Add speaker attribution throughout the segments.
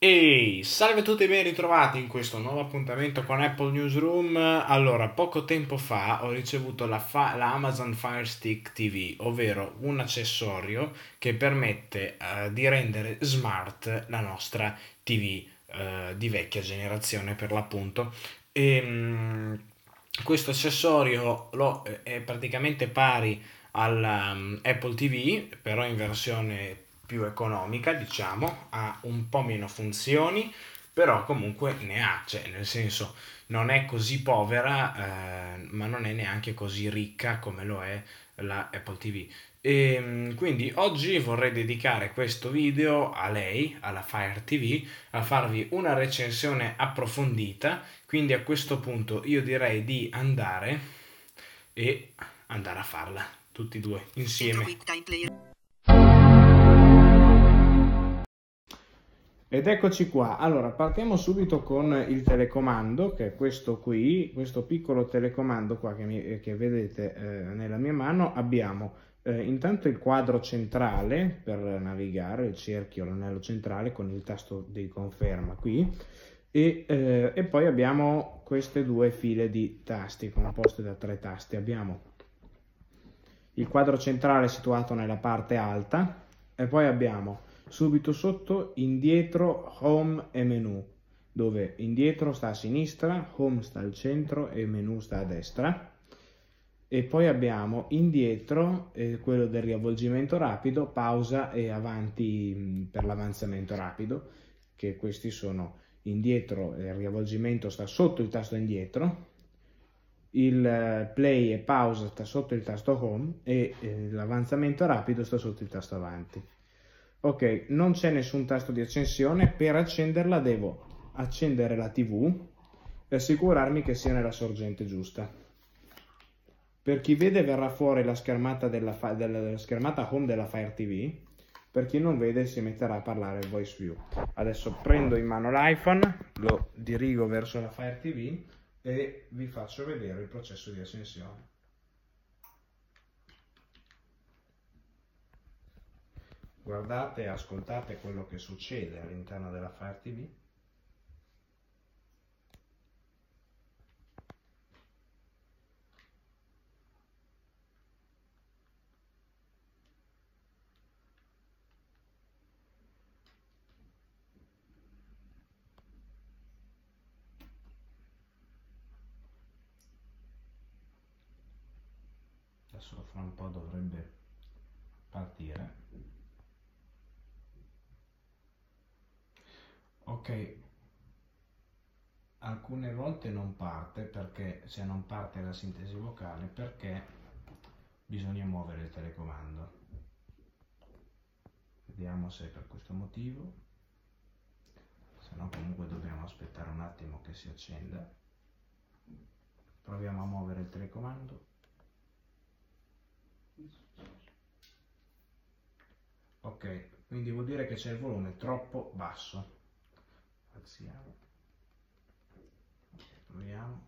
Speaker 1: Ehi, salve a tutti e ben ritrovati in questo nuovo appuntamento con Apple Newsroom. Allora, poco tempo fa ho ricevuto la, fa- la Amazon Fire Stick TV, ovvero un accessorio che permette uh, di rendere smart la nostra TV eh, di vecchia generazione per l'appunto. E, um, questo accessorio lo, è praticamente pari all'Apple um, TV, però in versione più economica, diciamo, ha un po' meno funzioni, però comunque ne ha, cioè nel senso non è così povera, eh, ma non è neanche così ricca come lo è la Apple TV. E ehm, quindi oggi vorrei dedicare questo video a lei, alla Fire TV, a farvi una recensione approfondita, quindi a questo punto io direi di andare e andare a farla tutti e due insieme. Ed eccoci qua, allora partiamo subito con il telecomando, che è questo qui, questo piccolo telecomando qua che, mi, che vedete eh, nella mia mano. Abbiamo eh, intanto il quadro centrale per navigare, il cerchio, l'anello centrale con il tasto di conferma qui, e, eh, e poi abbiamo queste due file di tasti composte da tre tasti. Abbiamo il quadro centrale situato nella parte alta e poi abbiamo subito sotto indietro home e menu dove indietro sta a sinistra, home sta al centro e menu sta a destra. E poi abbiamo indietro eh, quello del riavvolgimento rapido, pausa e avanti mh, mm, per l'avanzamento rapido che questi sono indietro il riavvolgimento sta sotto il tasto indietro il eh, play e pausa sta sotto il tasto home e eh, l'avanzamento rapido sta sotto il tasto avanti ok non c'è nessun tasto di accensione per accenderla devo accendere la tv e assicurarmi che sia nella sorgente giusta. Per chi vede verrà fuori la schermata, della, della schermata home della Fire TV per chi non vede si metterà a parlare voice view. Adesso prendo in mano l'iPhone lo dirigo verso la Fire TV e vi faccio vedere il processo di accensione guardate e ascoltate quello che succede all'interno della Fire TV. Adesso fra un po' dovrebbe partire. Ok. Alcune volte non parte perché se non parte la sintesi vocale perché bisogna muovere il telecomando. Vediamo se è per questo motivo. Se no comunque dobbiamo aspettare un attimo che si accenda. Proviamo a muovere il telecomando. Ok quindi vuol dire che c'è il volume troppo basso alziamo proviamo.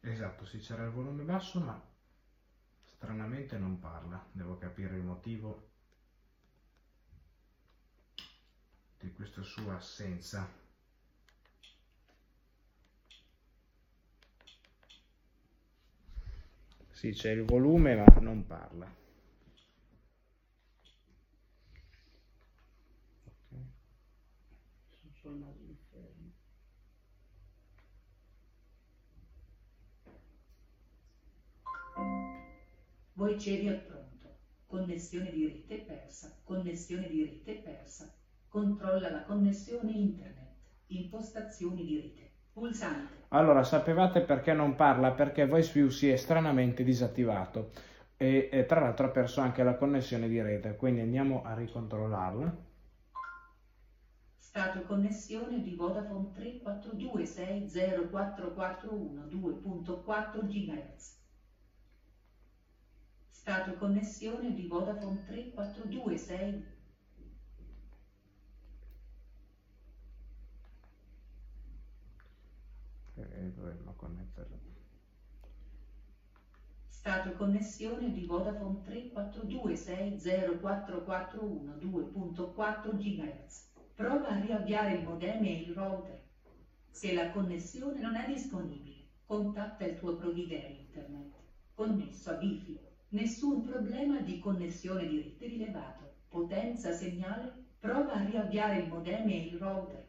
Speaker 1: Esatto si c'era il volume basso ma stranamente non parla. Devo capire il motivo di questa sua assenza. Sì c'è il volume ma non parla
Speaker 2: trasformato all'inferno. Voi Voicevi al pronto. Connessione di rete persa. Connessione di rete persa. Controlla la connessione internet. Impostazioni di rete. Pulsante.
Speaker 1: Allora, sapevate perché non parla? Perché VoiceView si è stranamente disattivato e, e tra l'altro ha perso anche la connessione di rete, quindi andiamo a ricontrollarla.
Speaker 2: Stato connessione di Vodafone 342604412.4 GHz. Stato connessione di Vodafone 3426
Speaker 1: e dovremmo connetterlo
Speaker 2: Stato connessione di Vodafone 342604412.4 GHz. Prova a riavviare il modem e il router. Se la connessione non è disponibile, contatta il tuo provider internet. Connesso a Wi-Fi. Nessun problema di connessione di rete rilevato. Potenza segnale. Prova a riavviare il modem e il router.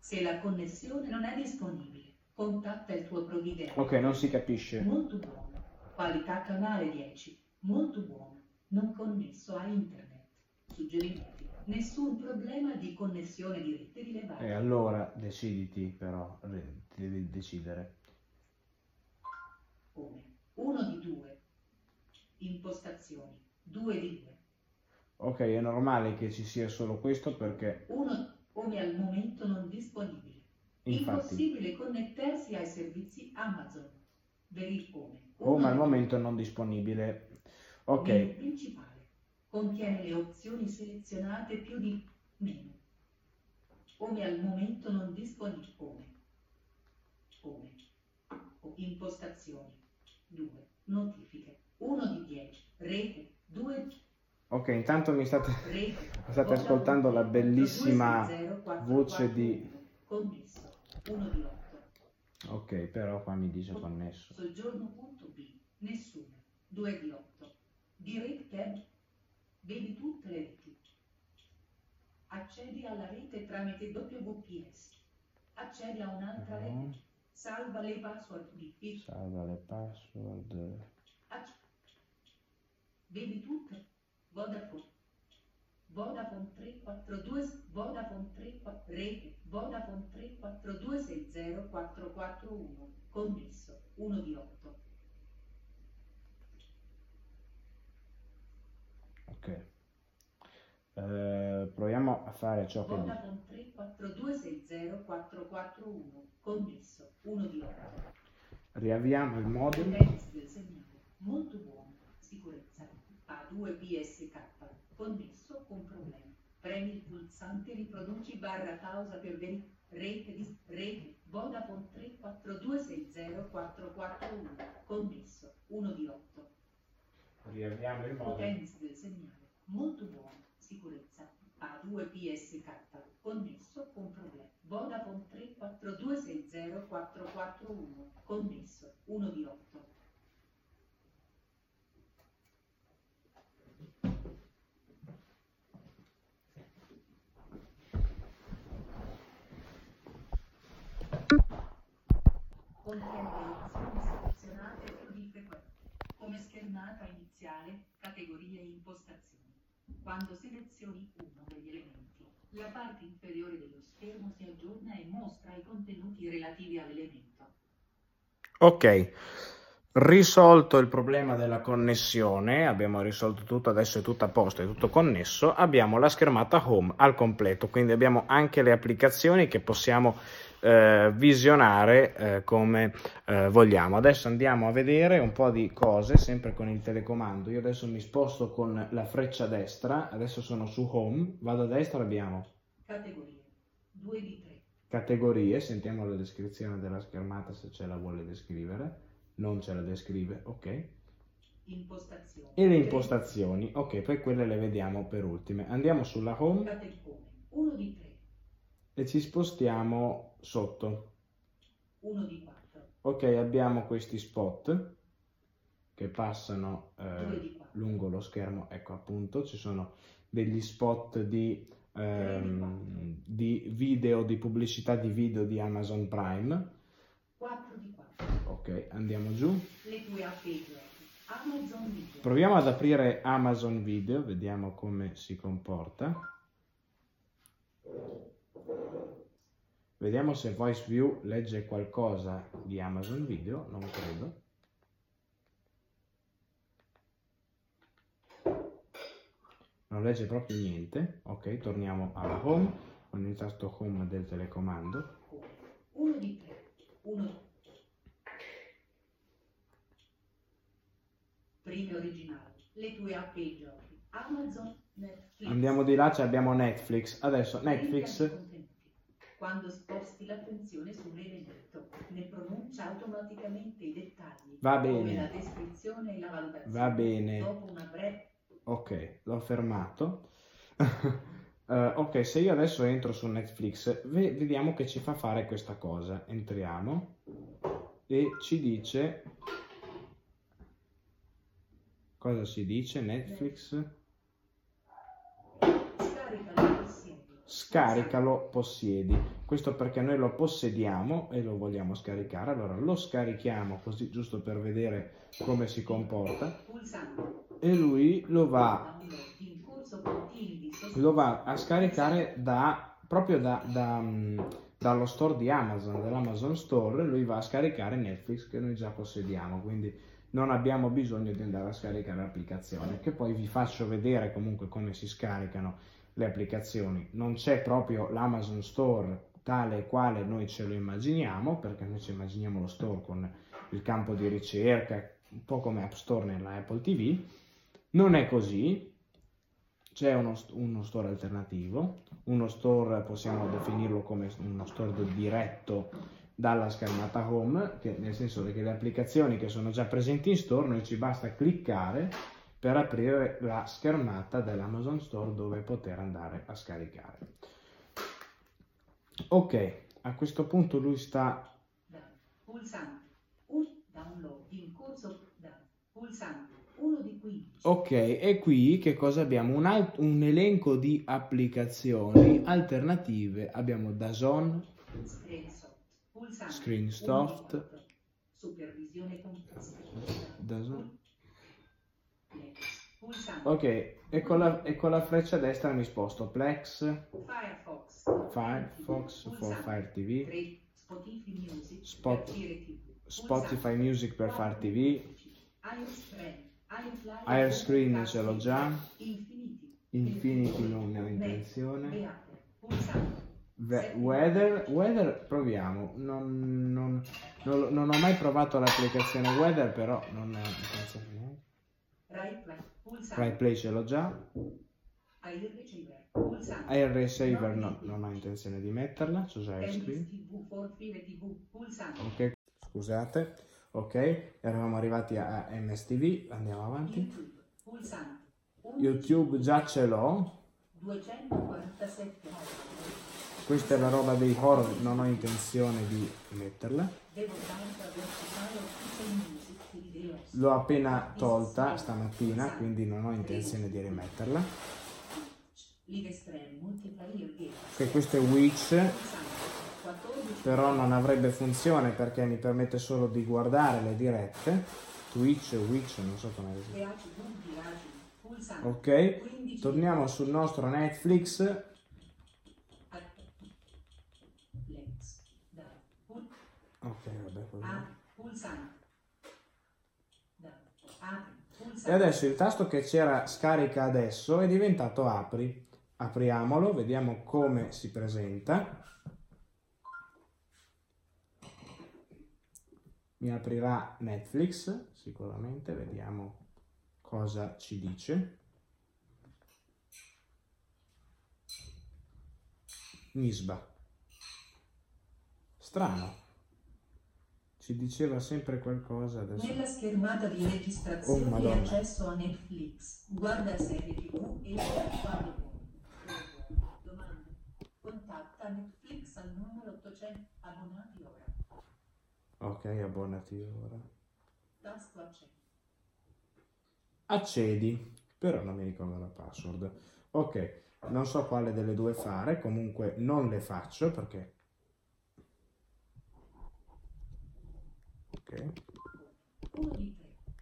Speaker 2: Se la connessione non è disponibile, contatta il tuo provider.
Speaker 1: Ok, non si capisce.
Speaker 2: Molto buono. Qualità canale 10. Molto buono. Non connesso a internet. Suggerimenti. Nessun problema di connessione di rete rilevato.
Speaker 1: E allora deciditi però, devi decidere.
Speaker 2: Come? 1 di 2. Impostazioni. 2 di 2.
Speaker 1: Ok, è normale che ci sia solo questo perché
Speaker 2: 1. Come al momento non disponibile.
Speaker 1: infatti
Speaker 2: Impossibile connettersi ai servizi Amazon. Vedi come.
Speaker 1: home al momento non disponibile. Ok,
Speaker 2: principale. Contiene le opzioni selezionate più di meno. Come al momento non disponibile. Come. Come. O impostazioni. 2. Notifiche. 1 di 10. Rete. 2.
Speaker 1: ok, intanto mi state,
Speaker 2: Rete.
Speaker 1: state ascoltando la bellissima voce di...
Speaker 2: Connesso. 1 di 8.
Speaker 1: Ok, però qua mi dice connesso.
Speaker 2: Soggiorno.b. Nessuno. 2 di 8. Direct. Vedi tutte le reti. Accedi alla rete tramite WPS. Accedi a un'altra
Speaker 1: No.
Speaker 2: rete. Salva le password wifi.
Speaker 1: Salva le password.
Speaker 2: Acc- Vedi tutte. Vodafone. Vodafone 342 Vodafone 34 rete Vodafone 342604441 connesso 1 di 8
Speaker 1: Ok. Eh, proviamo a fare ciò che dice.
Speaker 2: Vodafone 342604441 connesso 1 di 8
Speaker 1: Riavviamo il modem.
Speaker 2: Del segnale molto buono. Sicurezza. A2 PSK connesso con problema premi il pulsante riproduci barra pausa per veri rete di rete. Vodafone 342604441 connesso 1 di 8
Speaker 1: Riavviamo il modem.
Speaker 2: Potenza del segnale molto buono sicurezza A2 PSK connesso con problema Vodafone 342604441 connesso 1 di 8 Contiene le opzioni selezionate di frequente, come schermata iniziale, categorie e impostazioni. Quando selezioni uno degli elementi, la parte inferiore dello schermo si aggiorna e mostra i contenuti relativi all'elemento.
Speaker 1: Ok, risolto il problema della connessione, abbiamo risolto tutto, adesso è tutto a posto, è tutto connesso, abbiamo la schermata home al completo, quindi abbiamo anche le applicazioni che possiamo eh, visionare eh, come eh, vogliamo. Adesso andiamo a vedere un po' di cose, sempre con il telecomando. Io adesso mi sposto con la freccia destra, adesso sono su home, vado a destra, abbiamo
Speaker 2: Categorie 2 di 3.
Speaker 1: categorie, sentiamo la descrizione della schermata se ce la vuole descrivere, non ce la descrive, ok.
Speaker 2: Impostazioni.
Speaker 1: E le impostazioni, ok, poi quelle le vediamo per ultime. Andiamo sulla home
Speaker 2: 1 di 3.
Speaker 1: e ci spostiamo sotto.
Speaker 2: 1 di 4.
Speaker 1: Ok, abbiamo questi spot che passano
Speaker 2: 2
Speaker 1: eh,
Speaker 2: di 4.
Speaker 1: lungo lo schermo, ecco appunto, ci sono degli spot di, ehm, di video, di pubblicità di video di Amazon Prime.
Speaker 2: 4 di 4.
Speaker 1: Ok, andiamo giù.
Speaker 2: Le tue. Amazon Video.
Speaker 1: Proviamo ad aprire Amazon Video, vediamo come si comporta. Vediamo se Voice View legge qualcosa di Amazon Video, non credo. Non legge proprio niente. Ok, torniamo alla home con il tasto home del telecomando.
Speaker 2: 1 di 3. 1 Prime originali. Le tue app e giochi. Amazon, Netflix.
Speaker 1: Andiamo di là, ci abbiamo Netflix. Adesso
Speaker 2: Primi
Speaker 1: Netflix.
Speaker 2: Quando sposti l'attenzione sull'elemento, ne pronuncia automaticamente i dettagli.
Speaker 1: Va
Speaker 2: Come
Speaker 1: bene.
Speaker 2: la descrizione e la valutazione.
Speaker 1: Va bene.
Speaker 2: Dopo una breve
Speaker 1: Ok, l'ho fermato. Eh, ok, se io adesso entro su Netflix, ve- vediamo che ci fa fare questa cosa. Entriamo e ci dice... Cosa si dice? Netflix?
Speaker 2: Scaricalo possiedi.
Speaker 1: Scaricalo, possiedi. Questo perché noi lo possediamo e lo vogliamo scaricare. Allora lo scarichiamo così giusto per vedere come si comporta e lui lo va lo va a scaricare da, proprio da, da, dallo store di Amazon, dall'Amazon Store, lui va a scaricare Netflix che noi già possediamo, quindi non abbiamo bisogno di andare a scaricare l'applicazione, che poi vi faccio vedere comunque come si scaricano le applicazioni. Non c'è proprio l'Amazon Store tale e quale noi ce lo immaginiamo, perché noi ci immaginiamo lo store con il campo di ricerca, un po' come App Store nella Apple TV. Non è così, c'è uno, uno store alternativo, uno store possiamo definirlo come uno store diretto dalla schermata home, che nel senso che le applicazioni che sono già presenti in store noi ci basta cliccare per aprire la schermata dell'Amazon Store dove poter andare a scaricare. Ok, a questo punto lui sta
Speaker 2: Da. Pulsante. Un download in corso. Da. Pulsante. Uno di 15.
Speaker 1: Ok, e qui che cosa abbiamo? Un, alt- un elenco di applicazioni alternative. Abbiamo Dazon,
Speaker 2: Screenshot. Plex. Pulsante.
Speaker 1: Ok, e con, la, e con la freccia destra mi sposto Plex,
Speaker 2: Firefox.
Speaker 1: Firefox for. Fire TV,
Speaker 2: Tre. Spotify Music.
Speaker 1: Spot-
Speaker 2: per Fire TV.
Speaker 1: Spotify Music per Fire TV.
Speaker 2: Airflyer.
Speaker 1: Airscreen ce l'ho già.
Speaker 2: Infinity
Speaker 1: non ne ho intenzione. Ve- weather, Weather proviamo, non, non- non non ho mai provato l'applicazione Weather, però non neanche.
Speaker 2: Right play.
Speaker 1: Right Play ce l'ho già,
Speaker 2: Air Receiver.
Speaker 1: Air Receiver no- non ho intenzione di metterla. Ok, scusate, ok, eravamo arrivati a MSTV, andiamo avanti.
Speaker 2: YouTube
Speaker 1: già ce l'ho,
Speaker 2: 247
Speaker 1: questa è la roba dei horror, non ho intenzione di metterla. L'ho appena tolta stamattina, quindi non ho intenzione di rimetterla. Che questo è Witch,
Speaker 2: Pulsante. 14.
Speaker 1: però non avrebbe funzione perché mi permette solo di guardare le dirette. Twitch, Witch, non so come si.
Speaker 2: Pulsante.
Speaker 1: Ok,
Speaker 2: 15.
Speaker 1: torniamo sul nostro Netflix.
Speaker 2: Lex. Da. Pul-
Speaker 1: Ok, vabbè, così.
Speaker 2: Apri. Pulsante. Da. Apri.
Speaker 1: E
Speaker 2: Pulsante.
Speaker 1: adesso il tasto che c'era scarica adesso è diventato apri. Apriamolo, vediamo come si presenta. Mi aprirà Netflix, sicuramente, vediamo cosa ci dice. Nisba. Strano. Ci diceva sempre qualcosa adesso.
Speaker 2: Nella schermata di
Speaker 1: Oh,
Speaker 2: registrazione e
Speaker 1: Madonna.
Speaker 2: accesso a Netflix, guarda serie tv e vuoi. Domanda. Contatta Netflix al numero 800 abbonati ora.
Speaker 1: Ok, abbonati ora.
Speaker 2: Tasto accetto.
Speaker 1: accedi, però non mi ricordo la password. Ok, non so quale delle due fare, comunque non le faccio perché...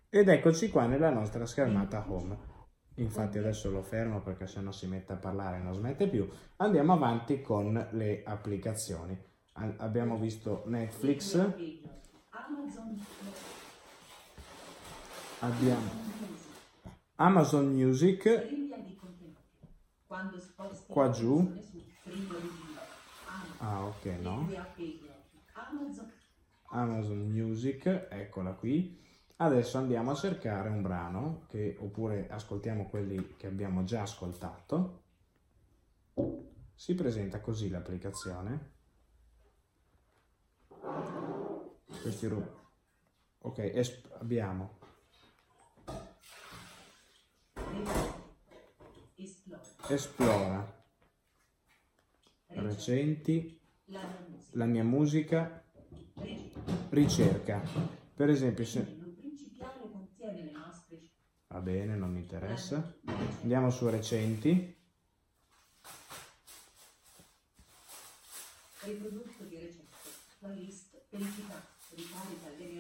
Speaker 1: Ed eccoci qua nella nostra schermata home. Infatti adesso lo fermo perché sennò si mette a parlare e non smette più. Andiamo avanti con le applicazioni. Abbiamo visto Netflix, abbiamo. Amazon Music, Qua giù. ah ok no.
Speaker 2: Amazon.
Speaker 1: Amazon Music, eccola qui. Adesso andiamo a cercare un brano, che, oppure ascoltiamo quelli che abbiamo già ascoltato. Si presenta così l'applicazione. Questi ru- ok, esp- abbiamo
Speaker 2: Esplora.
Speaker 1: Recenti. La mia musica ricerca per esempio se va bene non mi interessa andiamo su recenti.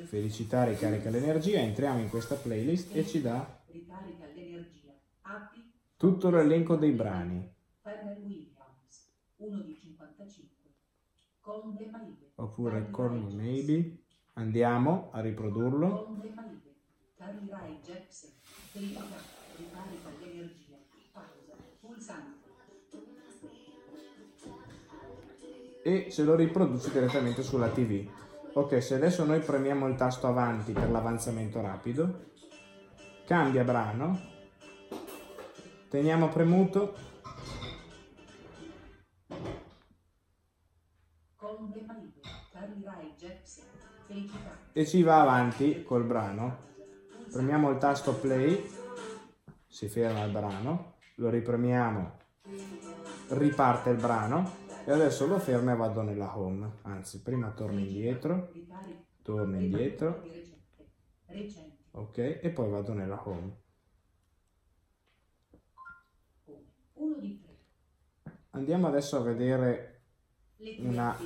Speaker 2: Felicità. Ricarica l'energia.
Speaker 1: entriamo in questa playlist e ci dà tutto l'elenco dei brani
Speaker 2: Williams. 1 di 55. Colombe Maive.
Speaker 1: Oppure Call Me. Maybe. Andiamo a riprodurlo. E se lo riproduce direttamente sulla TV. Ok, se adesso noi premiamo il tasto avanti per l'avanzamento rapido, cambia brano, teniamo premuto e ci va avanti col brano. Premiamo il tasto play, si ferma il brano, lo ripremiamo, riparte il brano e adesso lo fermo e vado nella home. Anzi, prima torno indietro, torno indietro, ok, e poi vado nella home.
Speaker 2: Come. 1 di 3.
Speaker 1: Andiamo adesso a vedere Una-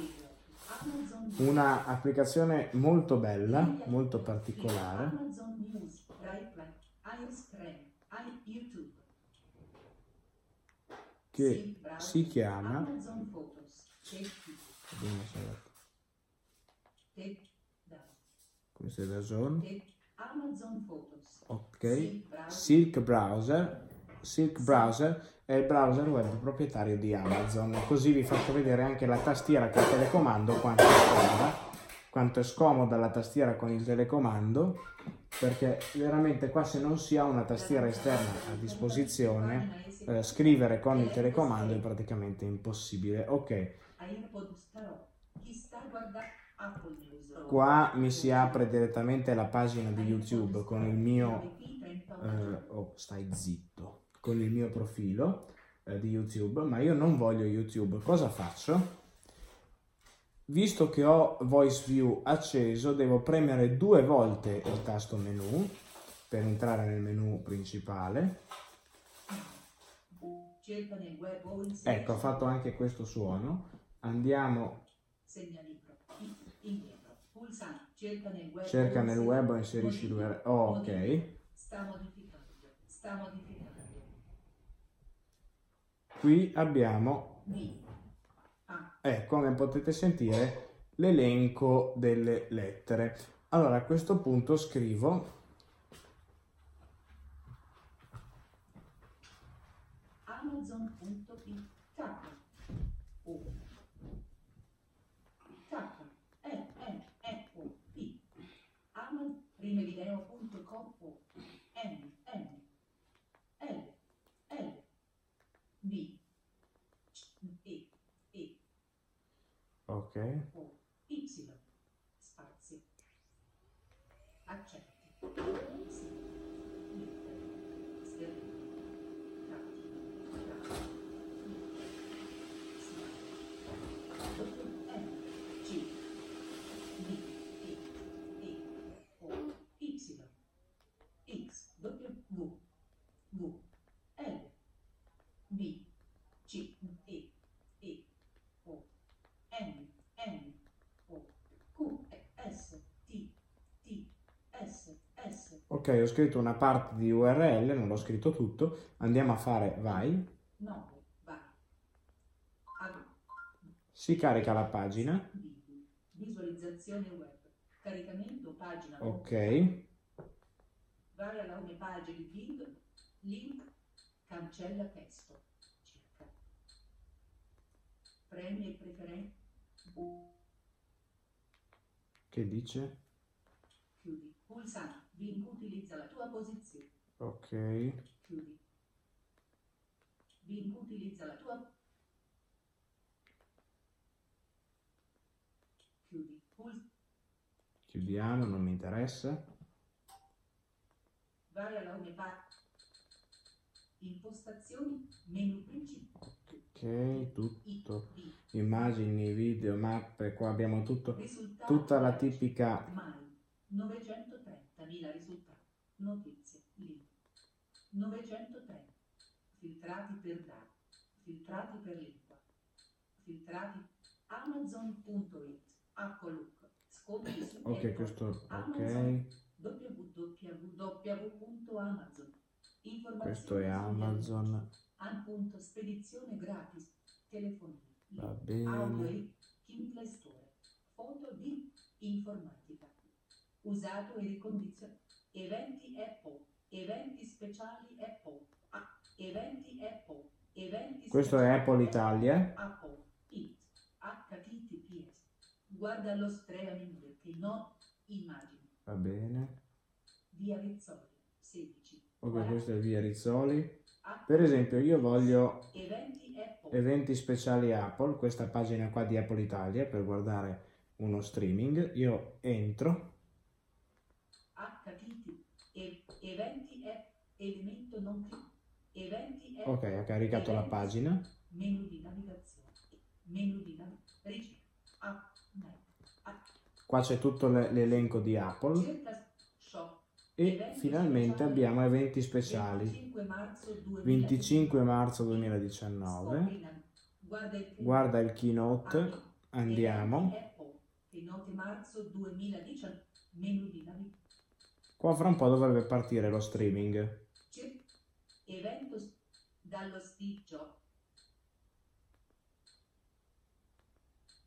Speaker 1: una applicazione molto bella, molto particolare, che si chiama... Questo è da Zone.
Speaker 2: Take Amazon Photos.
Speaker 1: Ok. Silk Browser. Silk Browser è il browser web proprietario di Amazon. Così vi faccio vedere anche la tastiera col telecomando quanto è scomoda. Quanto è scomoda la tastiera con il telecomando. Perché veramente qua se non si ha una tastiera esterna a disposizione, eh, scrivere con il telecomando è praticamente impossibile. Ok, qua mi si apre direttamente la pagina di YouTube con il mio eh, oh, stai zitto, con il mio profilo eh, di YouTube, ma io non voglio YouTube. Cosa faccio? Visto che ho Voice View acceso, devo premere due volte il tasto menu per entrare nel menu principale. Ecco, ho fatto anche questo suono. Andiamo.
Speaker 2: Cerca nel web.
Speaker 1: cerca
Speaker 2: o
Speaker 1: nel
Speaker 2: inserisci-
Speaker 1: web o inserisci l'URL. Oh, ok.
Speaker 2: Sta modificando. Sta modificando.
Speaker 1: Qui abbiamo
Speaker 2: B. A.
Speaker 1: Eh, come potete sentire, l'elenco delle lettere. Allora, a questo punto scrivo
Speaker 2: Amazon.it. Tappa. O. Tappa. E. N. E. O. P. Amazon. Primevideo.com. O. N. N. L. L. B. C. E. E.
Speaker 1: ok,
Speaker 2: O. Y. Spazi. Accetti. Sì. Lettere. Schermo. Tratti. Tratti. Sì. W. N. C. D. E. E. O. Y. X. W. V. V. L. B. C. E. E. O. N. N. O. Q. S. T. T. S. S.
Speaker 1: ok, ho scritto una parte di URL, non l'ho scritto tutto. Andiamo a fare vai.
Speaker 2: 9. Vai. A.
Speaker 1: Si carica la pagina.
Speaker 2: Video. Visualizzazione web. Caricamento pagina.
Speaker 1: Ok,
Speaker 2: Vai alla home page di Bing. Link. Cancella testo. Cerca. Premi e preferenze.
Speaker 1: che dice?
Speaker 2: Chiudi. Pulsante. Bing utilizza la tua posizione.
Speaker 1: Ok,
Speaker 2: Chiudi. Bing utilizza la tua. Chiudi. Pul-
Speaker 1: Chiudiamo, non mi interessa.
Speaker 2: Vai alla home parte. Impostazioni, menu principale.
Speaker 1: Ok, tutto. Immagini, video, mappe, qua abbiamo tutto.
Speaker 2: Risultati
Speaker 1: Tutta la tipica
Speaker 2: Mai. 930.000 risultati. Notizie. Link. 930. Filtrati per dati. Filtrati per lingua. Filtrati. Amazon.it. Outlook. Sconti su
Speaker 1: Ok, questo ok.
Speaker 2: Amazon. www.amazon. Informazioni
Speaker 1: Questo è Amazon.
Speaker 2: punto spedizione gratis. Telefonino.
Speaker 1: Va
Speaker 2: Audio
Speaker 1: bene.
Speaker 2: e in Play Store. Foto di informatica. Usato e ricondizionato. Eventi Apple. Eventi speciali Apple. Ah, eventi Apple. Eventi
Speaker 1: Questo è Apple Italia.
Speaker 2: Apple. It. HTTPS. Guarda lo streaming perché no. Immagini.
Speaker 1: Va bene.
Speaker 2: Via Rizzoli. 16.
Speaker 1: Ok, questo è via Rizzoli. Per esempio, io voglio
Speaker 2: Eventi
Speaker 1: eventi speciali Apple, questa pagina qua di Apple Italia per guardare uno streaming. Io entro.
Speaker 2: HTTP. Eventi App. Elemento non clic. Eventi App.
Speaker 1: Ok, ha caricato la pagina.
Speaker 2: Menu di navigazione. Menu di navigazione. Ricerca. App.
Speaker 1: Qua c'è tutto le- l'elenco di Apple.
Speaker 2: Cerca. Shop.
Speaker 1: E finalmente abbiamo eventi speciali.
Speaker 2: 25 marzo 2019.
Speaker 1: 25 marzo 2019.
Speaker 2: Scopri la- Guarda il
Speaker 1: keynote. Andiamo.
Speaker 2: Apple. Marzo 2019. Menu di navigazione.
Speaker 1: Qua fra un po' dovrebbe partire lo streaming.
Speaker 2: Evento dallo Jobs.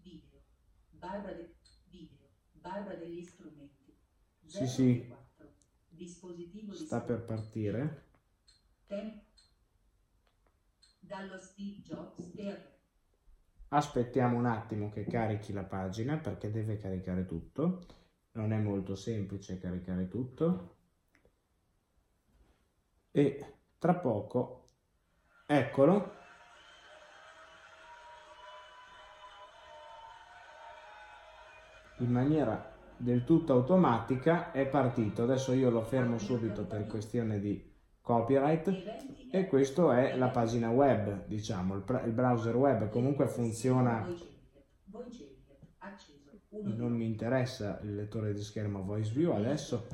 Speaker 2: Video. Barra de- video. Barra degli strumenti.
Speaker 1: Sì, sì.
Speaker 2: 024. Dispositivo di
Speaker 1: Sta per partire.
Speaker 2: Tempo. Dallo per
Speaker 1: Aspettiamo un attimo che carichi la pagina perché deve caricare tutto. Non è molto semplice caricare tutto. E tra poco, eccolo. In maniera del tutto automatica è partito. Adesso io lo fermo subito per questione di copyright. E questo è la pagina web, diciamo, il browser web comunque funziona,
Speaker 2: Voi Jericho, acceso. Uno
Speaker 1: non mi interessa il lettore di schermo voice view adesso,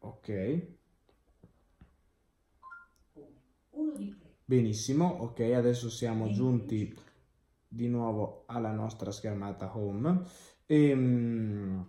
Speaker 1: ok, benissimo, ok, adesso siamo giunti di nuovo alla nostra schermata home. E mm,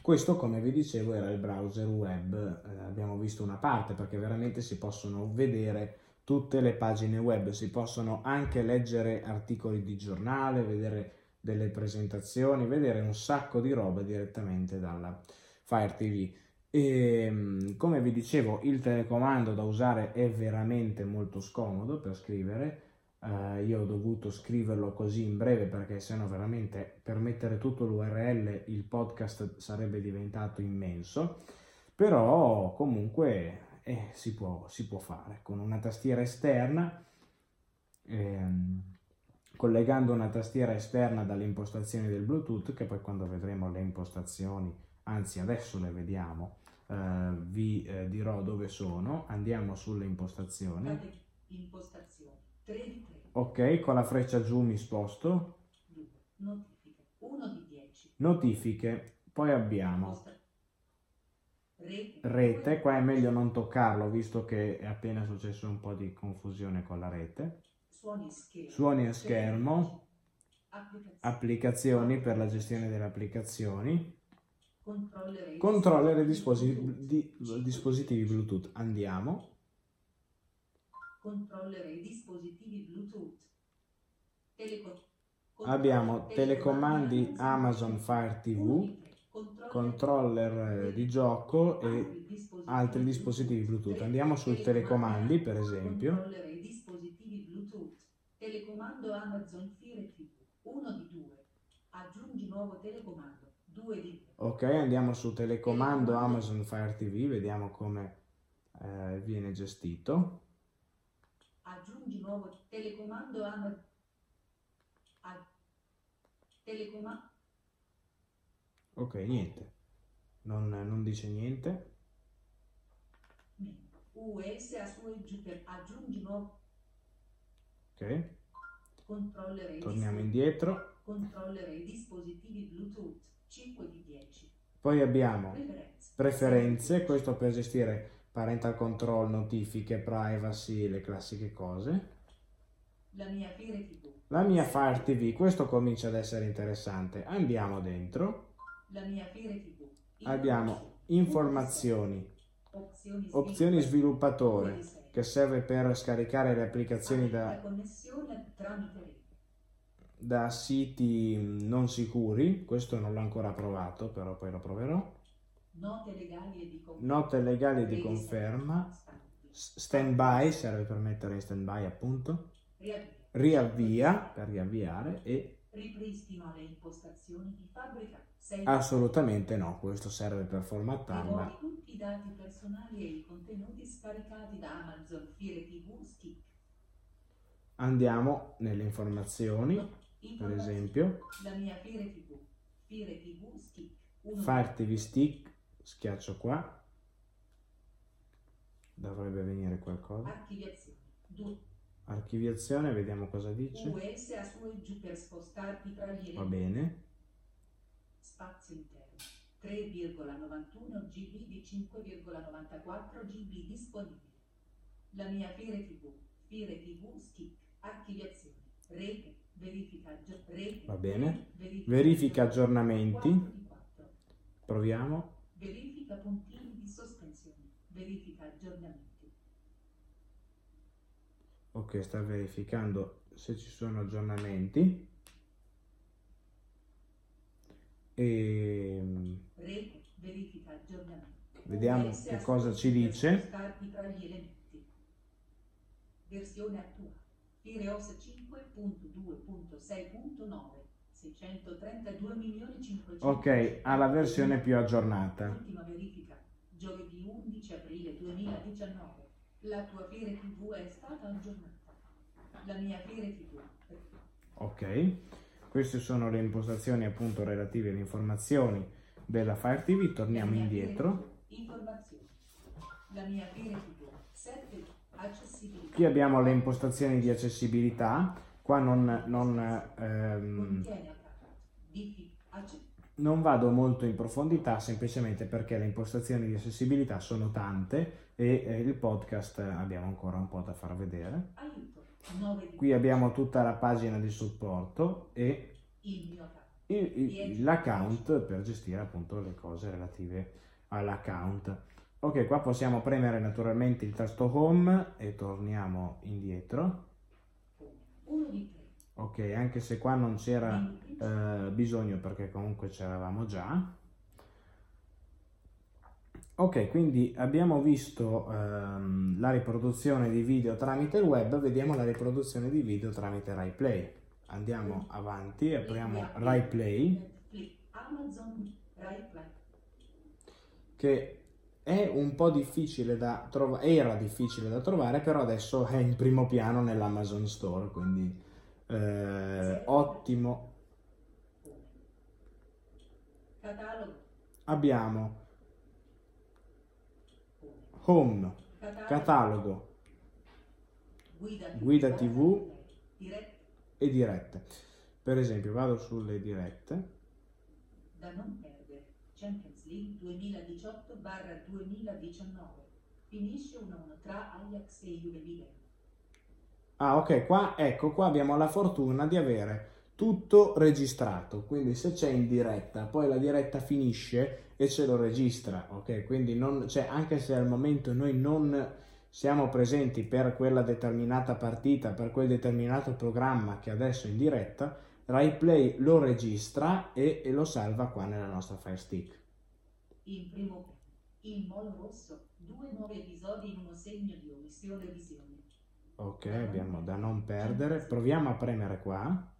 Speaker 1: questo come vi dicevo era il browser web, Eh, abbiamo visto una parte perché veramente si possono vedere tutte le pagine web, si possono anche leggere articoli di giornale, vedere delle presentazioni, vedere un sacco di roba direttamente dalla Fire TV. E mm, come vi dicevo, il telecomando da usare è veramente molto scomodo per scrivere. Eh, io ho dovuto scriverlo così in breve perché sennò veramente per mettere tutto l'URL il podcast sarebbe diventato immenso. Però comunque eh, si, può, si può fare con una tastiera esterna. ehm, collegando una tastiera esterna dalle impostazioni del Bluetooth, che poi quando vedremo le impostazioni, anzi adesso le vediamo, eh, vi eh, dirò dove sono. Andiamo sulle impostazioni.
Speaker 2: Impostazioni. 3 di 3.
Speaker 1: Ok, con la freccia giù mi sposto.
Speaker 2: 2. Notifiche. 1 di 10.
Speaker 1: Notifiche, poi abbiamo
Speaker 2: Rete.
Speaker 1: rete, qua è meglio non toccarlo visto che è appena successo un po' di confusione con la rete.
Speaker 2: Suoni schermo.
Speaker 1: Suoni a schermo,
Speaker 2: Applicazioni.
Speaker 1: applicazioni per la gestione delle applicazioni,
Speaker 2: Controller e
Speaker 1: controller e disposi- di- dispositivi Bluetooth. Andiamo.
Speaker 2: Controller e dispositivi Bluetooth. Teleco-
Speaker 1: Abbiamo telecomandi Amazon Fire TV, controller eh, di gioco e altri dispositivi Bluetooth. Andiamo sul telecomandi, per esempio.
Speaker 2: Controller e dispositivi Bluetooth. Telecomando Amazon Fire TV. 1 di 2. Aggiungi nuovo telecomando. 2 di 3.
Speaker 1: Ok, andiamo su telecomando Amazon Fire TV, vediamo come eh, viene gestito.
Speaker 2: Aggiungi nuovo telecomando Amazon. Telecomando.
Speaker 1: Ok, niente. Non, non dice niente.
Speaker 2: US a su e giù per aggiungi nuovo.
Speaker 1: Ok.
Speaker 2: Controllere i
Speaker 1: Torniamo indietro.
Speaker 2: Controllere i dispositivi Bluetooth 5 di 10.
Speaker 1: Poi abbiamo
Speaker 2: Preferenze.
Speaker 1: preferenze, questo per gestire parental control, notifiche, privacy, le classiche cose.
Speaker 2: La mia Fire TV.
Speaker 1: La mia Fire TV, questo comincia ad essere interessante. Andiamo dentro,
Speaker 2: La mia Fire TV.
Speaker 1: abbiamo informazioni,
Speaker 2: opzioni sviluppatore.
Speaker 1: Che serve per scaricare le applicazioni da, da siti non sicuri. Questo non l'ho ancora provato, però poi lo proverò.
Speaker 2: Note legali e di conferma.
Speaker 1: Note legali di conferma. Stand by, serve per mettere in stand by appunto.
Speaker 2: Riavvia.
Speaker 1: Riavvia per riavviare e
Speaker 2: Ripristino alle impostazioni di fabbrica. Sei
Speaker 1: assolutamente no, questo serve per formattarla.
Speaker 2: tutti i dati personali e i contenuti scaricati da Amazon Fire TV Stick.
Speaker 1: Andiamo nelle informazioni, per
Speaker 2: Informazioni.
Speaker 1: esempio,
Speaker 2: La mia Fire TV. Fire TV Stick. Uno-
Speaker 1: Fire TV Stick, schiaccio qua, dovrebbe venire qualcosa.
Speaker 2: Archiviazione. 2.
Speaker 1: Archiviazione, vediamo cosa dice.
Speaker 2: US a su e giù per spostarti tra gli
Speaker 1: Va bene,
Speaker 2: Spazio interno. 3,91 GB di 5,94 GB disponibili. La mia Fire TV. Fire TV Stick. Archiviazione. Rete. Verifica. Rete.
Speaker 1: Va bene.
Speaker 2: Verifica,
Speaker 1: verifica aggiornamenti,
Speaker 2: 4 di 4.
Speaker 1: proviamo.
Speaker 2: Verifica puntini di sospensione. Verifica aggiornamenti.
Speaker 1: Ok, sta verificando se ci sono aggiornamenti. E.
Speaker 2: Verifica aggiornamenti.
Speaker 1: Vediamo che cosa ci dice.
Speaker 2: spostarti tra gli elementi. Versione attuale. Fireos 5.2.6.9. 632 milioni 500.
Speaker 1: ok, ha la versione più aggiornata.
Speaker 2: Ultima verifica. Giovedì 11 aprile 2019. La tua Fire TV è stata aggiornata. La mia Fire TV.
Speaker 1: Ok, queste sono le impostazioni appunto relative alle informazioni della Fire TV. Torniamo indietro.
Speaker 2: Informazioni. La mia Fire TV. 7. Accessibilità.
Speaker 1: Qui abbiamo le impostazioni di accessibilità. Qua non, non, ehm,
Speaker 2: Contiene attaccato. Diffi. Acce-
Speaker 1: non vado molto in profondità semplicemente perché le impostazioni di accessibilità sono tante e eh, il podcast eh, abbiamo ancora un po' da far vedere.
Speaker 2: Aiuto. 9 di
Speaker 1: Qui abbiamo tutta la pagina di supporto e
Speaker 2: il
Speaker 1: il- l'account per gestire appunto le cose relative all'account. Ok, qua possiamo premere naturalmente il tasto home e torniamo indietro.
Speaker 2: Uno di tre.
Speaker 1: Ok, anche se qua non c'era eh, bisogno perché comunque c'eravamo già. Ok, quindi abbiamo visto ehm, la riproduzione di video tramite il web, vediamo la riproduzione di video tramite RaiPlay. Andiamo avanti, apriamo RaiPlay.
Speaker 2: Amazon, Rai Play.
Speaker 1: che è un po' difficile da trovare, era difficile da trovare, però adesso è in primo piano nell'Amazon Store, quindi eh, ottimo.
Speaker 2: Catalogo.
Speaker 1: Abbiamo
Speaker 2: Home. Catalogo.
Speaker 1: catalogo
Speaker 2: Guida TV.
Speaker 1: Guida TV.
Speaker 2: Dirette
Speaker 1: e dirette. Per esempio, vado sulle dirette.
Speaker 2: da non perdere. Champions League 2018-2019. Finisce 1-1 tra Ajax e Juve Liga.
Speaker 1: Ah, ok, qua ecco, qua abbiamo la fortuna di avere tutto registrato, quindi se c'è in diretta, poi la diretta finisce e ce lo registra, ok? Quindi non, cioè, anche se al momento noi non siamo presenti per quella determinata partita, per quel determinato programma che adesso è in diretta, RaiPlay lo registra e, e lo salva qua nella nostra Fire Stick.
Speaker 2: In primo. Il molo rosso. Due nuovi episodi in uno segno di omissione visione.
Speaker 1: Ok, abbiamo da non perdere. Proviamo a premere qua.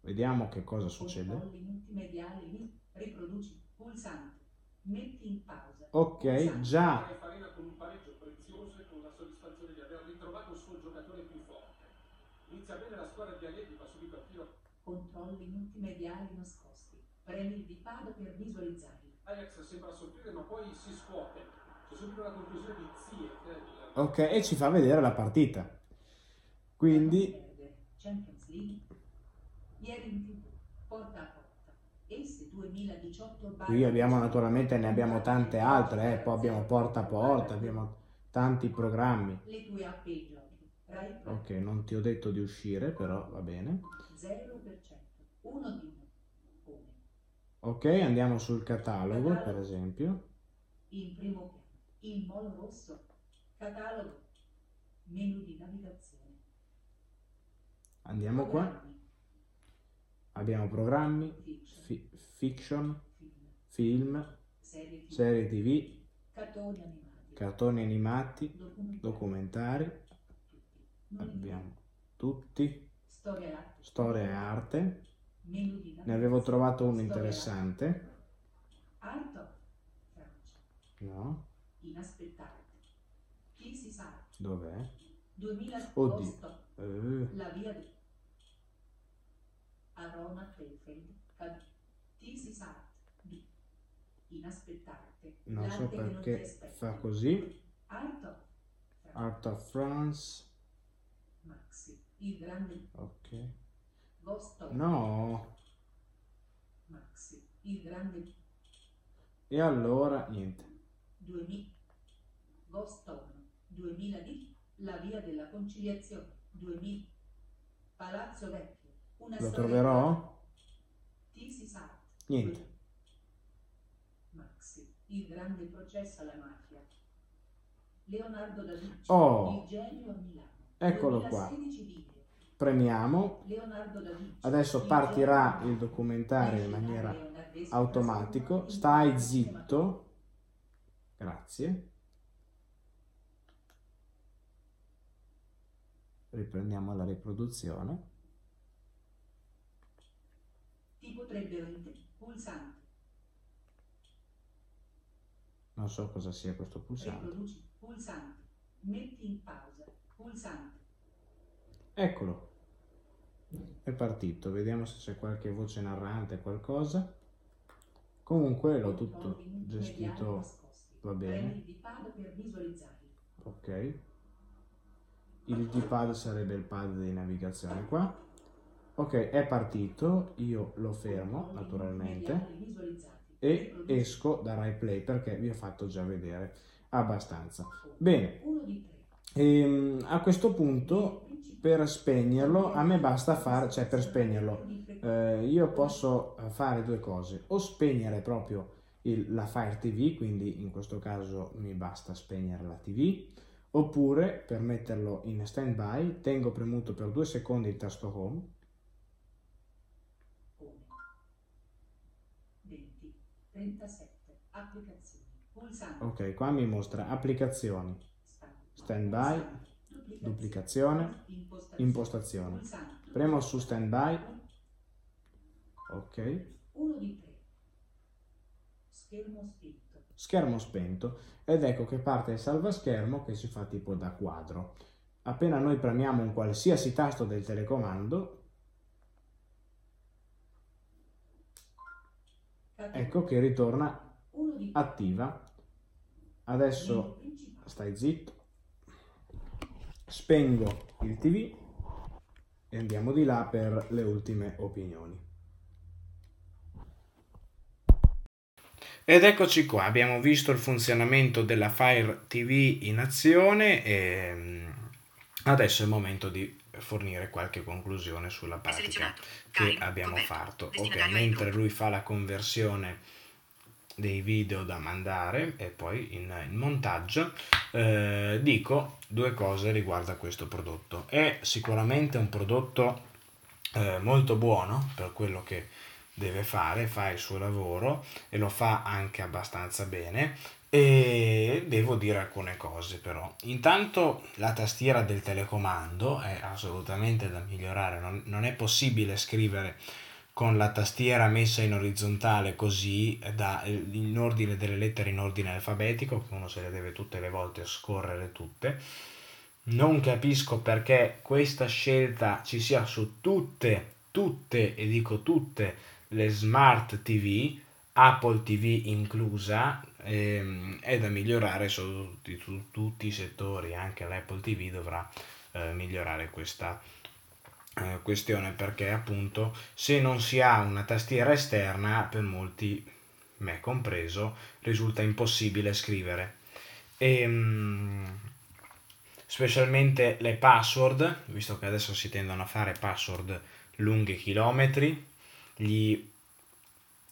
Speaker 1: Vediamo che cosa succede.
Speaker 2: Controlli multimediali. lì. Riproduci. Pulsante. Metti in pausa.
Speaker 1: Ok, già
Speaker 3: Farina con un pareggio prezioso con la soddisfazione di aver ritrovato il suo giocatore più forte. Inizia bene la squadra di Allegri, ma subito a tiro
Speaker 2: Controlli multimediali nascosti. Premi il D-pad per visualizzarli.
Speaker 3: Ajax sembra soffrire ma poi si scuote. Subito la conclusione di il-
Speaker 1: Ok, e ci fa vedere la partita. Quindi,
Speaker 2: Champions League. Ieri in TV. Porta a porta. ES 2018
Speaker 1: qui abbiamo naturalmente, ne abbiamo tante altre, eh. poi abbiamo porta a porta, abbiamo tanti programmi.
Speaker 2: Le tue app e giochi.
Speaker 1: Ok, non ti ho detto di uscire, però va bene.
Speaker 2: 0%. Uno di uno. Come?
Speaker 1: Ok, andiamo sul catalogo, per esempio.
Speaker 2: In primo piano. Il molo rosso. Catalogo. Menu di navigazione.
Speaker 1: Andiamo qua. Abbiamo programmi,
Speaker 2: Fiction.
Speaker 1: fi- fiction,
Speaker 2: Film.
Speaker 1: film,
Speaker 2: Serie TV.
Speaker 1: serie tv,
Speaker 2: Cartoni animati.
Speaker 1: cartoni animati,
Speaker 2: Documentari.
Speaker 1: documentari.
Speaker 2: Tutti.
Speaker 1: Abbiamo tutti,
Speaker 2: Storia e arte.
Speaker 1: storia e arte. Ne avevo trovato uno interessante.
Speaker 2: arte. Art of Francia.
Speaker 1: No?
Speaker 2: Inaspettato. Chi si sa?
Speaker 1: Dov'è?
Speaker 2: 2000
Speaker 1: Oddio. Eh,
Speaker 2: La via di Aroma Krefeld. Chi si sa? Inaspettate.
Speaker 1: non so
Speaker 2: non
Speaker 1: perché
Speaker 2: aspetti.
Speaker 1: fa così.
Speaker 2: Art of.
Speaker 1: Art of France.
Speaker 2: Maxi. Il grande
Speaker 1: Ok.
Speaker 2: Vostok.
Speaker 1: No.
Speaker 2: Maxi. Il grande
Speaker 1: E allora niente.
Speaker 2: 2000. Vostok. 2000 di La via della conciliazione. 2000. Palazzo Vecchio. Una
Speaker 1: Lo troverò?
Speaker 2: Chi si sa?
Speaker 1: Niente.
Speaker 2: Maxi, il grande processo alla mafia. Leonardo da Vinci,
Speaker 1: Oh.
Speaker 2: il genio a Milano.
Speaker 1: Eccolo qua.
Speaker 2: 2016 video.
Speaker 1: Premiamo.
Speaker 2: Leonardo da Vinci.
Speaker 1: Adesso
Speaker 2: il
Speaker 1: partirà il documentario in maniera
Speaker 2: in
Speaker 1: Stai zitto. Grazie. Riprendiamo la riproduzione.
Speaker 2: Ti potrebbero. Pulsante.
Speaker 1: Non so cosa sia questo pulsante.
Speaker 2: Riproduci. Pulsante. Metti in pausa. Pulsante.
Speaker 1: Eccolo. È partito. Vediamo se c'è qualche voce narrante, qualcosa. Comunque l'ho tutto gestito. va bene. Ok. Il D-pad sarebbe il pad di navigazione qua. Ok, è partito. Io lo fermo naturalmente. E esco da Rai Play perché vi ho fatto già vedere abbastanza. Bene, ehm, a questo punto per spegnerlo a me basta fare, cioè per spegnerlo eh, io posso fare due cose, o spegnere proprio il- la Fire TV, quindi in questo caso mi basta spegnere la TV, oppure per metterlo in stand by tengo premuto per due secondi il tasto home,
Speaker 2: Come? 20, 37, applicazioni,
Speaker 1: ok qua mi mostra applicazioni,
Speaker 2: sta-
Speaker 1: stand by,
Speaker 2: pulsante,
Speaker 1: duplicazione,
Speaker 2: impostazione,
Speaker 1: premo su stand by, ok,
Speaker 2: schermo spinto,
Speaker 1: schermo spento ed ecco che parte il salvaschermo che si fa tipo da quadro. Appena noi premiamo un qualsiasi tasto del telecomando, ecco che ritorna attiva. Adesso stai zitto, spengo il TV e andiamo di là per le ultime opinioni. Ed eccoci qua, abbiamo visto il funzionamento della Fire TV in azione e mm, adesso è il momento di fornire qualche conclusione sulla pratica che abbiamo fatto. Ok, mentre lui fa la conversione dei video da mandare e poi in, in montaggio, eh, dico due cose riguardo a questo prodotto. È sicuramente un prodotto eh, molto buono per quello che deve fare, fa il suo lavoro e lo fa anche abbastanza bene. E devo dire alcune cose però. Intanto la tastiera del telecomando è assolutamente da migliorare, non, non è possibile scrivere con la tastiera messa in orizzontale così da, in ordine delle lettere in ordine alfabetico che uno se le deve tutte le volte scorrere tutte. Non capisco perché questa scelta ci sia su tutte tutte e dico tutte le smart TV, Apple TV inclusa, ehm, è da migliorare su, su, tutti i settori, anche l'Apple TV dovrà eh, migliorare questa eh, questione perché appunto se non si ha una tastiera esterna per molti, me compreso, risulta impossibile scrivere. E, ehm, specialmente le password, visto che adesso si tendono a fare password lunghe chilometri, gli,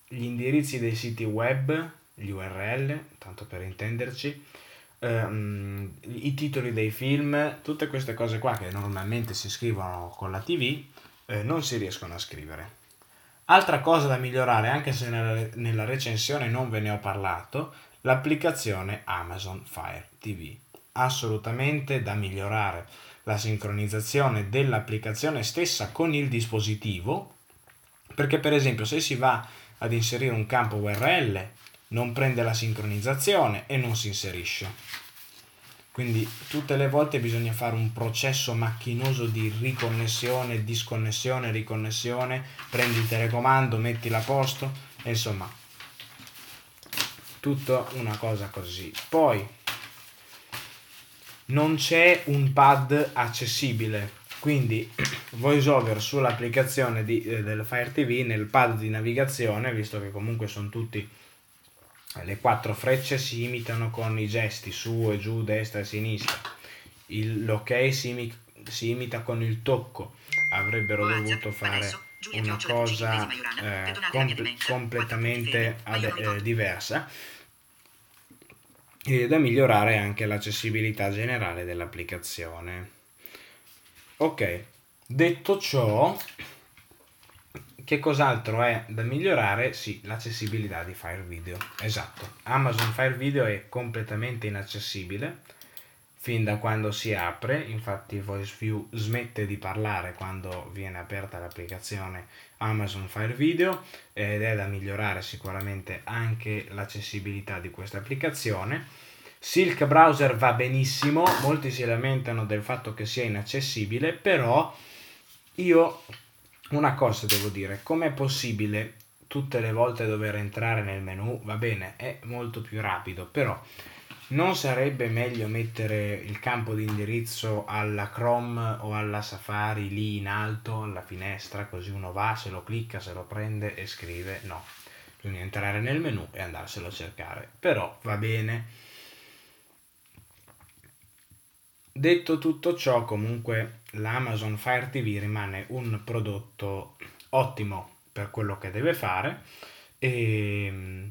Speaker 1: gli indirizzi dei siti web, gli URL, tanto per intenderci, ehm, i titoli dei film, tutte queste cose qua che normalmente si scrivono con la TV, eh, non si riescono a scrivere. Altra cosa da migliorare, anche se nella, nella recensione non ve ne ho parlato, l'applicazione Amazon Fire TV. Assolutamente da migliorare la sincronizzazione dell'applicazione stessa con il dispositivo, perché per esempio se si va ad inserire un campo URL non prende la sincronizzazione e non si inserisce. Quindi tutte le volte bisogna fare un processo macchinoso di riconnessione, disconnessione, riconnessione, prendi il telecomando, mettila a posto, insomma, tutta una cosa così. Poi non c'è un pad accessibile, quindi VoiceOver sull'applicazione di, eh, del Fire TV nel pad di navigazione, visto che comunque sono tutti le quattro frecce si imitano con i gesti su e giù, destra e sinistra. Il, l'ok si, imi, si imita con il tocco. Avrebbero dovuto fare una cosa eh, comp- completamente ad, eh, diversa e da migliorare anche l'accessibilità generale dell'applicazione. Ok, detto ciò, che cos'altro è da migliorare? Sì, l'accessibilità di Fire Video. Esatto, Amazon Fire Video è completamente inaccessibile fin da quando si apre, infatti VoiceView smette di parlare quando viene aperta l'applicazione Amazon Fire Video ed è da migliorare sicuramente anche l'accessibilità di questa applicazione. Silk Browser va benissimo, molti si lamentano del fatto che sia inaccessibile, però io una cosa devo dire, com'è possibile tutte le volte dover entrare nel menu? Va bene, è molto più rapido, però non sarebbe meglio mettere il campo di indirizzo alla Chrome o alla Safari lì in alto, alla finestra, così uno va, se lo clicca, se lo prende e scrive? No, bisogna entrare nel menu e andarselo a cercare, però va bene. Detto tutto ciò, comunque l'Amazon Fire TV rimane un prodotto ottimo per quello che deve fare e mm,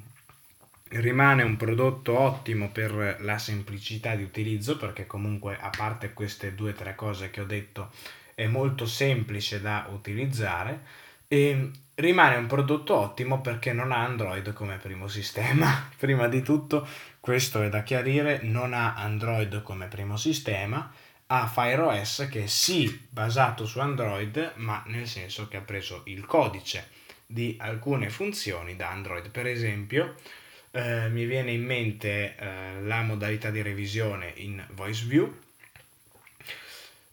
Speaker 1: rimane un prodotto ottimo per la semplicità di utilizzo perché comunque a parte queste due o tre cose che ho detto è molto semplice da utilizzare e rimane un prodotto ottimo perché non ha Android come primo sistema. Prima di tutto questo è da chiarire, non ha Android come primo sistema, ha Fire OS che è sì basato su Android, ma nel senso che ha preso il codice di alcune funzioni da Android. Per esempio, eh, mi viene in mente eh, la modalità di revisione in Voice View,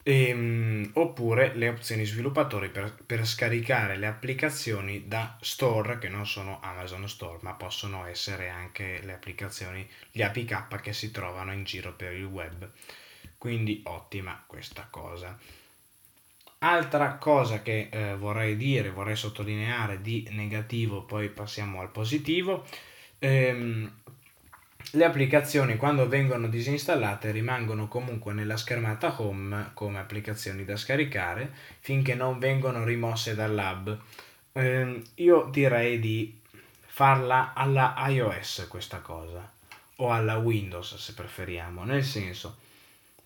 Speaker 1: ehm, oppure le opzioni sviluppatori per, per, scaricare le applicazioni da store che non sono Amazon Store ma possono essere anche le applicazioni, gli APK che si trovano in giro per il web. Quindi ottima questa cosa. Altra cosa che eh, vorrei dire vorrei sottolineare di negativo poi passiamo al positivo. Ehm, le applicazioni quando vengono disinstallate rimangono comunque nella schermata home come applicazioni da scaricare finché non vengono rimosse dall'hub. Eh, io direi di farla alla iOS questa cosa o alla Windows se preferiamo, nel senso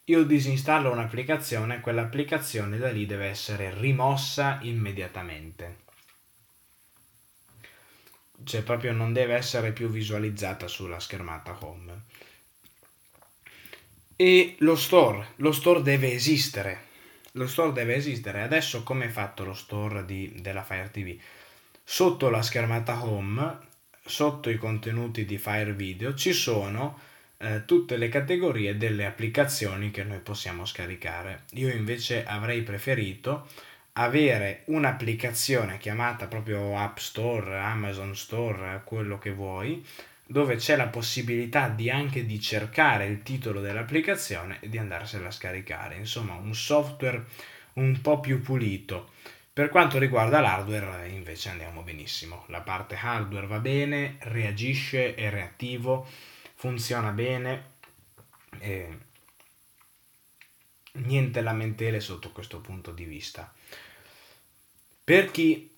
Speaker 1: io disinstallo un'applicazione, quell'applicazione da lì deve essere rimossa immediatamente cioè proprio non deve essere più visualizzata sulla schermata home. E lo store, lo store deve esistere. Lo store deve esistere. Adesso come è fatto lo store di, della Fire TV? Sotto la schermata home, sotto i contenuti di Fire Video, ci sono eh, tutte le categorie delle applicazioni che noi possiamo scaricare. Io invece avrei preferito avere un'applicazione chiamata proprio App Store, Amazon Store, quello che vuoi, dove c'è la possibilità di anche di cercare il titolo dell'applicazione e di andarsela a scaricare. Insomma, un software un po' più pulito. Per quanto riguarda l'hardware invece andiamo benissimo. La parte hardware va bene, reagisce, è reattivo, funziona bene. E niente lamentele sotto questo punto di vista. Per chi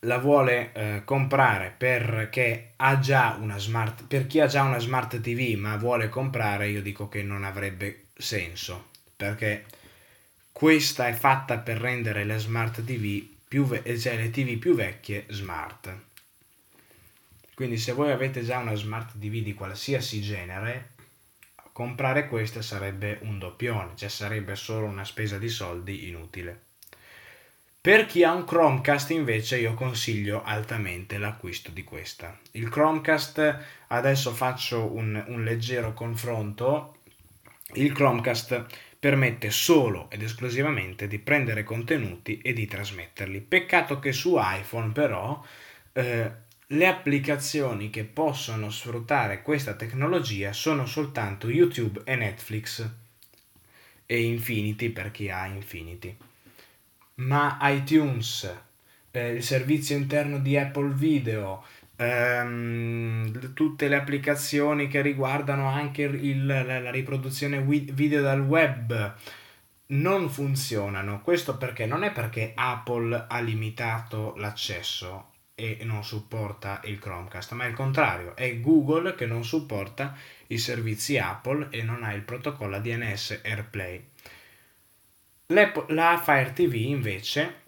Speaker 1: la vuole eh, comprare perché ha già una smart per chi ha già una smart TV ma vuole comprare io dico che non avrebbe senso perché questa è fatta per rendere le smart TV più ve- cioè le TV più vecchie smart quindi se voi avete già una smart TV di qualsiasi genere comprare questa sarebbe un doppione cioè sarebbe solo una spesa di soldi inutile per chi ha un Chromecast invece io consiglio altamente l'acquisto di questa. Il Chromecast, adesso faccio un, un leggero confronto, il Chromecast permette solo ed esclusivamente di prendere contenuti e di trasmetterli. Peccato che su iPhone però eh, le applicazioni che possono sfruttare questa tecnologia sono soltanto YouTube e Netflix e Infinity per chi ha Infinity ma iTunes, eh, il servizio interno di Apple Video, ehm, tutte le applicazioni che riguardano anche il, la, la riproduzione video dal web non funzionano. Questo perché non è perché Apple ha limitato l'accesso e non supporta il Chromecast, ma è il contrario, è Google che non supporta i servizi Apple e non ha il protocollo DNS AirPlay. La Fire TV invece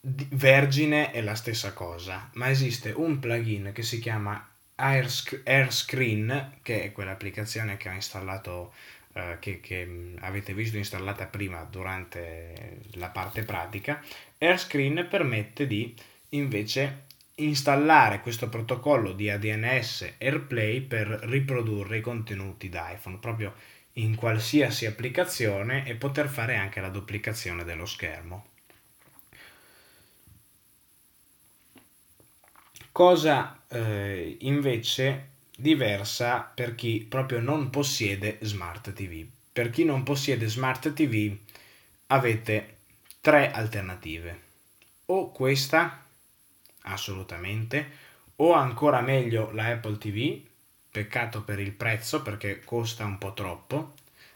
Speaker 1: Vergine è la stessa cosa, ma esiste un plugin che si chiama AirScreen, che è quell'applicazione che ho installato, eh, che, che, avete visto installata prima durante la parte pratica. AirScreen permette di invece installare questo protocollo di ADNS AirPlay per riprodurre i contenuti da iPhone, proprio in qualsiasi applicazione e poter fare anche la duplicazione dello schermo. Cosa eh, invece diversa per chi proprio non possiede Smart TV. Per chi non possiede Smart TV avete tre alternative. O questa, assolutamente, o ancora meglio la Apple TV, peccato per il prezzo perché costa un po' troppo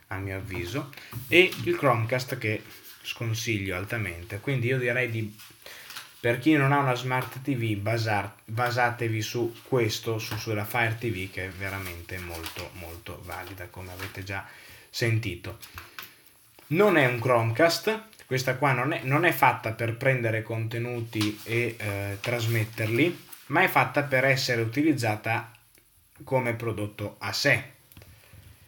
Speaker 1: a mio avviso. E il Chromecast che sconsiglio altamente. Quindi io direi di per chi non ha una smart tv basar, basatevi su questo su, sulla Fire TV che è veramente molto molto valida come avete già sentito. Non è un Chromecast questa qua non è, non è fatta per prendere contenuti e eh, trasmetterli ma è fatta per essere utilizzata come prodotto a sé.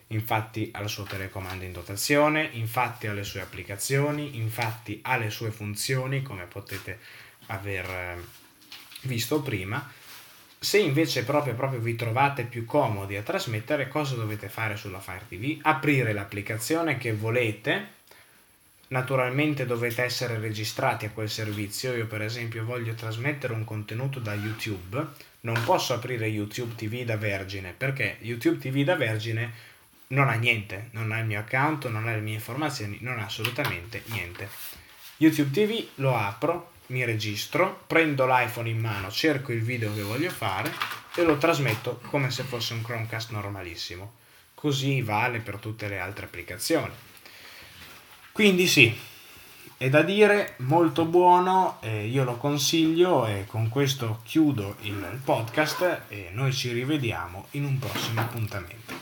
Speaker 1: Infatti ha il suo telecomando in dotazione, infatti le sue applicazioni, infatti le sue funzioni come potete aver eh, visto prima. Se invece proprio, proprio vi trovate più comodi a trasmettere, cosa dovete fare sulla Fire TV? Aprire l'applicazione che volete, naturalmente dovete essere registrati a quel servizio. Io per esempio voglio trasmettere un contenuto da YouTube, non posso aprire YouTube TV da Vergine perché YouTube TV da Vergine non ha niente, non ha il mio account, non ha le mie informazioni, non ha assolutamente niente. YouTube TV lo apro, mi registro, prendo l'iPhone in mano, cerco il video che voglio fare e lo trasmetto come se fosse un Chromecast normalissimo. Così vale per tutte le altre applicazioni. Quindi sì, è da dire, molto buono, eh, io lo consiglio e con questo chiudo il podcast e noi ci rivediamo in un prossimo appuntamento.